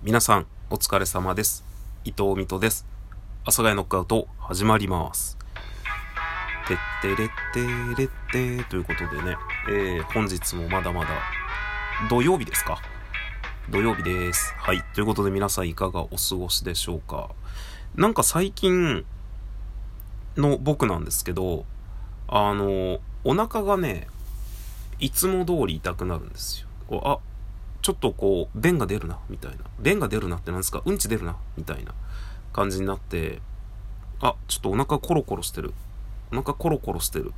皆さん、お疲れ様です。伊藤美斗です。阿佐ヶ谷ノックアウト、始まります。てってれってれってということでね、えー、本日もまだまだ、土曜日ですか？土曜日です。はい。ということで皆さんいかがお過ごしでしょうか？なんか最近の僕なんですけど、あの、お腹がね、いつも通り痛くなるんですよ。こうあ、ちょっとこう、便が出るな、みたいな。便が出るなってなんですか？うんち出るな、みたいな感じになって、あ、ちょっとお腹コロコロしてる。お腹コロコロしてる。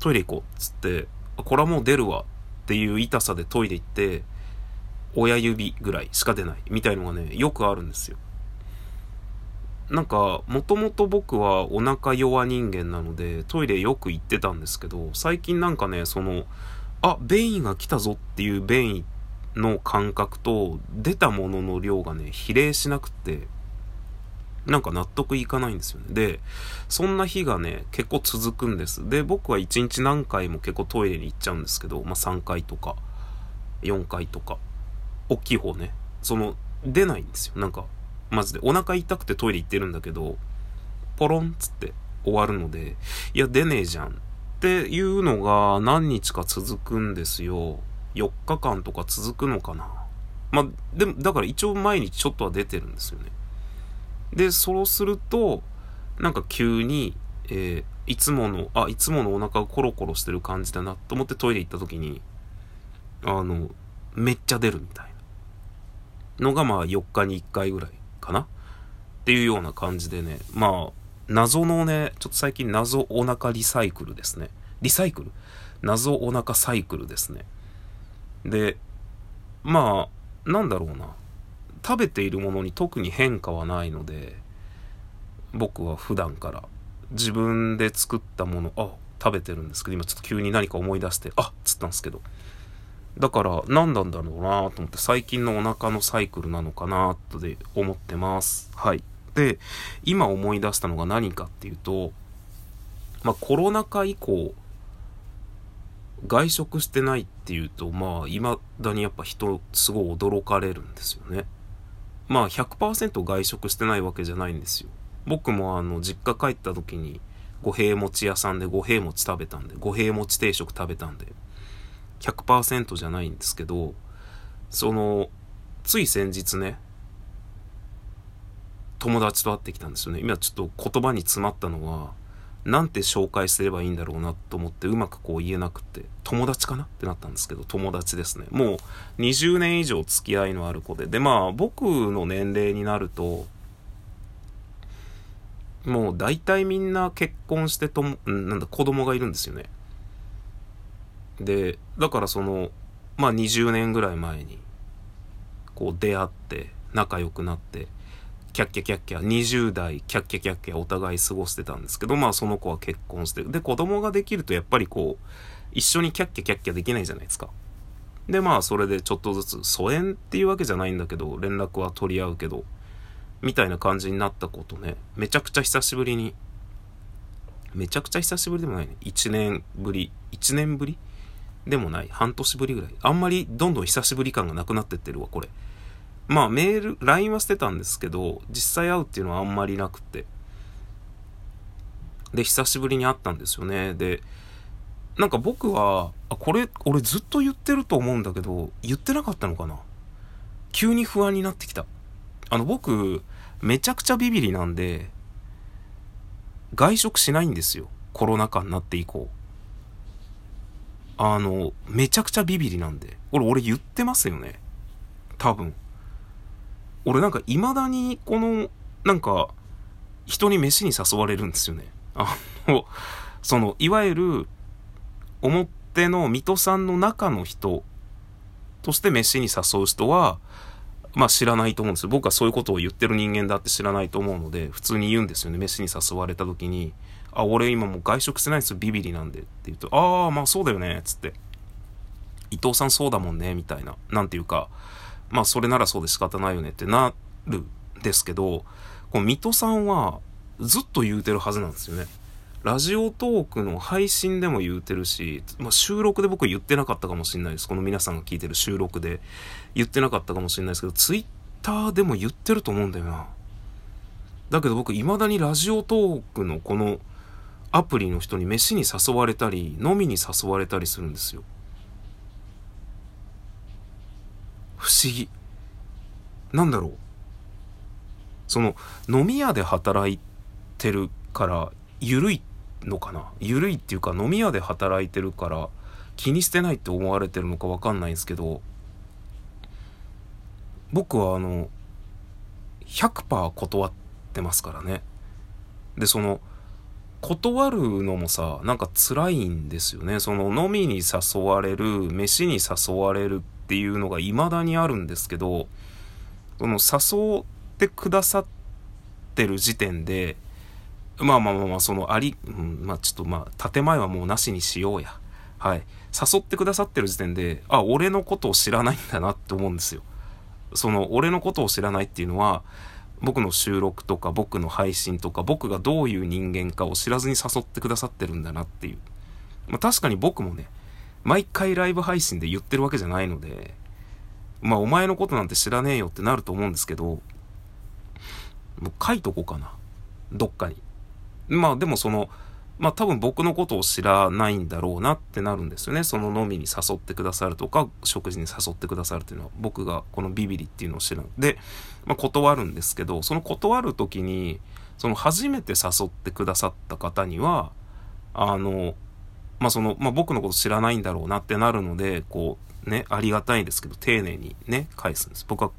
トイレ行こう。つって、あこれはもう出るわ。っていう痛さでトイレ行って、親指ぐらいしか出ない。みたいのがね、よくあるんですよ。なんか、もともと僕はお腹弱人間なので、トイレよく行ってたんですけど、最近なんかね、その、あ、便意が来たぞっていう便意の感覚と、出たものの量がね、比例しなくて、なんか納得いかないんですよね。で、そんな日がね、結構続くんです。で、僕は1日何回も結構トイレに行っちゃうんですけど、まあ3回とか、4回とか、大きい方ね。その、出ないんですよ。なんか、マジで。お腹痛くてトイレ行ってるんだけど、ポロンっつって終わるので、いや、出ねえじゃん。っていうのが何日か続くんですよ。4日間とか続くのかな。まあ、でも、だから一応毎日ちょっとは出てるんですよね。で、そうすると、なんか急に、えーいつもの、あ、いつものお腹がコロコロしてる感じだなと思ってトイレ行った時に、あの、めっちゃ出るみたいなのがまあ4日に1回ぐらいかなっていうような感じでね、まあ、謎のね、ちょっと最近謎お腹リサイクルですね。リサイクル？謎お腹サイクルですね。で、まあ、なんだろうな。食べているものに特に変化はないので、僕は普段から自分で作ったもの、あ、食べてるんですけど、今ちょっと急に何か思い出して、あっつったんですけど。だから、何なんだろうなと思って、最近のお腹のサイクルなのかなとで思ってます。はい。で、今思い出したのが何かっていうと、まあコロナ禍以降、外食してないっていうと、まあ、未だにやっぱ人、すごい驚かれるんですよね。まあ、100%外食してないわけじゃないんですよ。僕もあの、実家帰った時に、五平餅屋さんで五平餅食べたんで、五平餅定食食べたんで、100%じゃないんですけど、その、つい先日ね、友達と会ってきたんですよね。今ちょっと言葉に詰まったのは、なんて紹介すればいいんだろうなと思ってうまくこう言えなくて、友達かな？ってなったんですけど、友達ですね。もう20年以上付き合いのある子で。で、まあ僕の年齢になると、もう大体みんな結婚してとも、なんだ、子供がいるんですよね。で、だからその、まあ20年ぐらい前に、こう出会って、仲良くなって、キャッキャキャッキャ、20代キャッキャキャッキャお互い過ごしてたんですけど、まあその子は結婚して、で、子供ができるとやっぱりこう、一緒にキャッキャキャッキャできないじゃないですか。で、まあそれでちょっとずつ、疎遠っていうわけじゃないんだけど、連絡は取り合うけど、みたいな感じになったことね、めちゃくちゃ久しぶりに、めちゃくちゃ久しぶりでもないね。1年ぶり、1年ぶりでもない。半年ぶりぐらい。あんまりどんどん久しぶり感がなくなってってるわ、これ。まあメール、LINE は捨てたんですけど、実際会うっていうのはあんまりなくて。で、久しぶりに会ったんですよね。で、なんか僕は、あ、これ、俺ずっと言ってると思うんだけど、言ってなかったのかな急に不安になってきた。あの、僕、めちゃくちゃビビりなんで、外食しないんですよ。コロナ禍になって以降。あの、めちゃくちゃビビりなんで。俺、俺言ってますよね。多分。俺なんか未だにこの、なんか、人に飯に誘われるんですよね。あの、その、いわゆる、表の水戸さんの中の人として飯に誘う人は、まあ知らないと思うんですよ。僕はそういうことを言ってる人間だって知らないと思うので、普通に言うんですよね。飯に誘われた時に、あ、俺今もう外食してないんですよ。ビビりなんで。って言うと、ああ、まあそうだよね。つって。伊藤さんそうだもんね。みたいな。なんていうか、まあそれならそうで仕方ないよねってなるんですけど、この水戸さんはずっと言うてるはずなんですよね。ラジオトークの配信でも言うてるし、まあ、収録で僕言ってなかったかもしれないです。この皆さんが聞いてる収録で言ってなかったかもしれないですけど、ツイッターでも言ってると思うんだよな。だけど僕、未だにラジオトークのこのアプリの人に飯に誘われたり、飲みに誘われたりするんですよ。不思議。なんだろう。その、飲み屋で働いてるから、ゆるいのかな？ゆるいっていうか、飲み屋で働いてるから、気にしてないって思われてるのかわかんないんですけど、僕はあの、100%断ってますからね。で、その、断るのもさ、なんか辛いんですよね。その飲みに誘われる、飯に誘われるっていうのが未だにあるんですけど、その誘ってくださってる時点で、まあまあまあまあ、そのあり、うん、まあちょっとまあ、建前はもうなしにしようや。はい。誘ってくださってる時点で、あ、俺のことを知らないんだなって思うんですよ。その、俺のことを知らないっていうのは、僕の収録とか僕の配信とか僕がどういう人間かを知らずに誘ってくださってるんだなっていう。まあ、確かに僕もね、毎回ライブ配信で言ってるわけじゃないので、まあお前のことなんて知らねえよってなると思うんですけど、もう書いとこうかな。どっかに。まあでもその、まあ多分僕のことを知らないんだろうなってなるんですよね。その飲みに誘ってくださるとか、食事に誘ってくださるっていうのは、僕がこのビビリっていうのを知らん。で、まあ断るんですけど、その断る時に、その初めて誘ってくださった方には、あの、まあその、まあ僕のこと知らないんだろうなってなるので、こう、ね、ありがたいんですけど、丁寧にね、返すんです。僕は、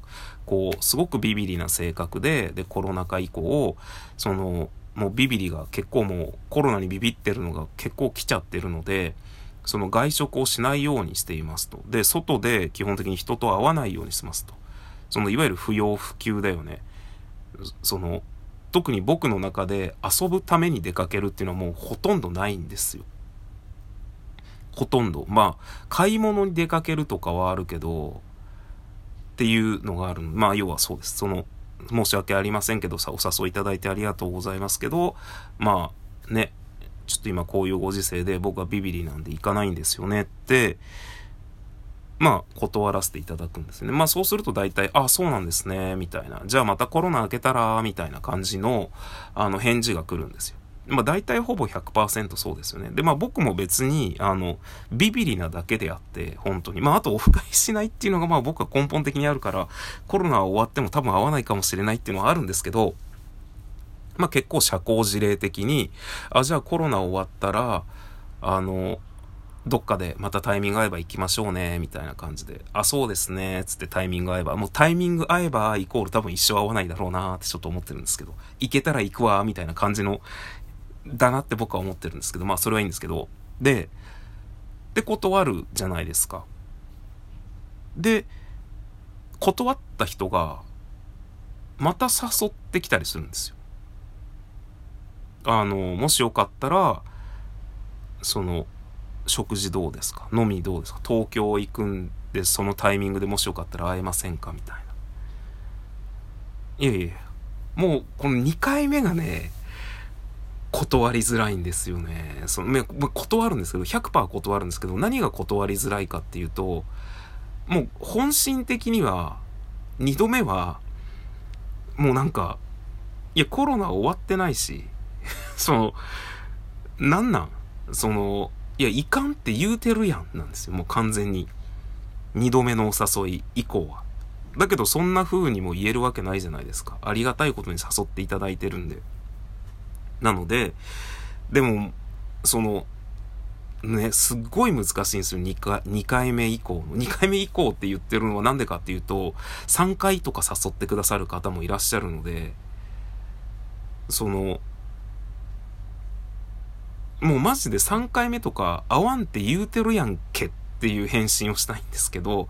こう、すごくビビリな性格で、で、コロナ禍以降、その、もうビビリが結構もうコロナにビビってるのが結構来ちゃってるので、その外食をしないようにしていますと。で、外で基本的に人と会わないようにしますと。そのいわゆる不要不急だよね。その、特に僕の中で遊ぶために出かけるっていうのはもうほとんどないんですよ。ほとんど。まあ、買い物に出かけるとかはあるけど、っていうのがあるまあ、要はそうです。その、申し訳ありませんけどさ、お誘いいただいてありがとうございますけど、まあね、ちょっと今こういうご時世で僕はビビリなんで行かないんですよねって、まあ断らせていただくんですね。まあそうすると大体、あ、そうなんですね、みたいな。じゃあまたコロナ明けたら、みたいな感じの、あの返事が来るんですよ。まあ大体ほぼ100%そうですよね。で、まあ僕も別に、あの、ビビリなだけであって、本当に。まああとオフ会しないっていうのがまあ僕は根本的にあるから、コロナは終わっても多分会わないかもしれないっていうのはあるんですけど、まあ結構社交辞令的に、あ、じゃあコロナ終わったら、あの、どっかでまたタイミング合えば行きましょうね、みたいな感じで。あ、そうですね、つってタイミング合えば。もうタイミング合えばイコール多分一生合わないだろうなってちょっと思ってるんですけど。行けたら行くわ、みたいな感じのだなって僕は思ってるんですけど、まあそれはいいんですけど、で、で断るじゃないですか。で、断った人が、また誘ってきたりするんですよ。あの、もしよかったら、その、食事どうですか？飲みどうですか？東京行くんで、そのタイミングでもしよかったら会えませんか？みたいな。いやいやもう、この2回目がね、断りづらいんですよね。その、ね断るんですけど、100%断るんですけど、何が断りづらいかっていうと、もう本心的には、2度目は、もうなんか、いや、コロナ終わってないし、その、なんなん？その、いや、いかんって言うてるやん、なんですよ。もう完全に。2度目のお誘い以降は。だけど、そんな風にも言えるわけないじゃないですか。ありがたいことに誘っていただいてるんで。なので、でも、その、ね、すっごい難しいんですよ。2回、2回目以降の。2回目以降って言ってるのはなんでかっていうと、3回とか誘ってくださる方もいらっしゃるので、その、もうマジで3回目とか会わんって言うてるやんけっていう返信をしたいんですけど、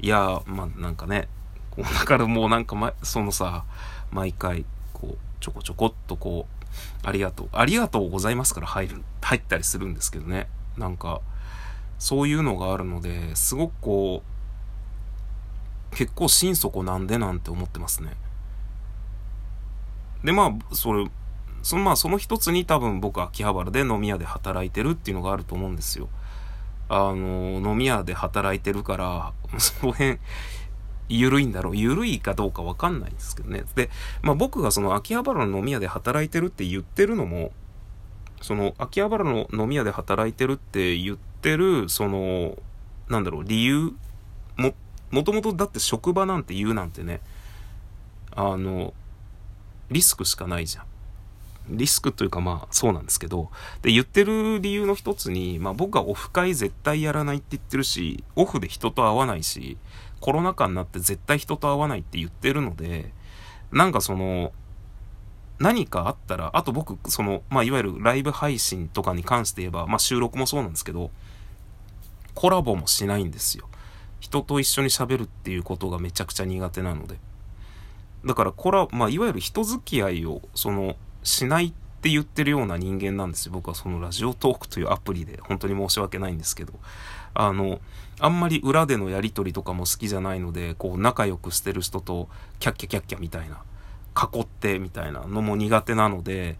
いや、まあなんかね、こうだからもうなんかま、そのさ、毎回、こう、ちょこちょこっとこう、ありがとう。ありがとうございますから入る、入ったりするんですけどね。なんか、そういうのがあるので、すごくこう、結構心底なんでなんて思ってますね。で、まあ、それ、そのまあその一つに多分僕秋葉原で飲み屋で働いてるっていうのがあると思うんですよ。あの、飲み屋で働いてるから、その辺、緩いんだろう。緩いかどうかわかんないんですけどね。で、まあ僕がその秋葉原の飲み屋で働いてるって言ってるのも、その秋葉原の飲み屋で働いてるって言ってる、その、なんだろう、理由も、もともとだって職場なんて言うなんてね、あの、リスクしかないじゃん。リスクというかまあそうなんですけど、で、言ってる理由の一つに、まあ僕はオフ会絶対やらないって言ってるし、オフで人と会わないし、コロナ禍になって絶対人と会わないって言ってるので、なんかその、何かあったら、あと僕、その、まあ、いわゆるライブ配信とかに関して言えば、まあ、収録もそうなんですけど、コラボもしないんですよ。人と一緒に喋るっていうことがめちゃくちゃ苦手なので。だから、コラ、まあ、いわゆる人付き合いを、その、しないっって言ってるような人間なんですよ。僕はそのラジオトークというアプリで、本当に申し訳ないんですけど、あの、あんまり裏でのやりとりとかも好きじゃないので、こう、仲良くしてる人と、キャッキャキャッキャみたいな、囲ってみたいなのも苦手なので、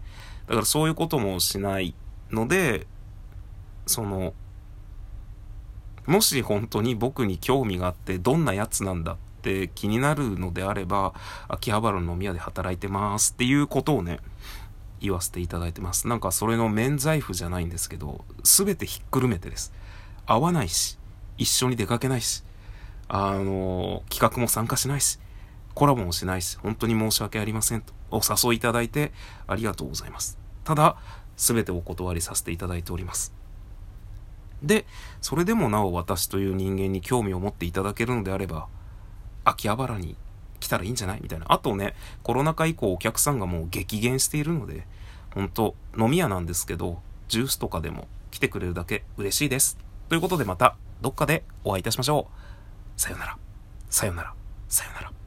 だからそういうこともしないので、その、もし本当に僕に興味があって、どんなやつなんだって気になるのであれば、秋葉原の飲み屋で働いてますっていうことをね、言わせていただいてます。なんかそれの免罪符じゃないんですけど、すべてひっくるめてです。会わないし、一緒に出かけないし、あの、企画も参加しないし、コラボもしないし、本当に申し訳ありませんと、お誘いいただいてありがとうございます。ただ、すべてお断りさせていただいております。で、それでもなお私という人間に興味を持っていただけるのであれば、秋葉原に来たらいいんじゃない？みたいな。あとね、コロナ禍以降お客さんがもう激減しているので、本当飲み屋なんですけど、ジュースとかでも来てくれるだけ嬉しいです。ということでまたどっかでお会いいたしましょう。さよなら。さよなら。さよなら。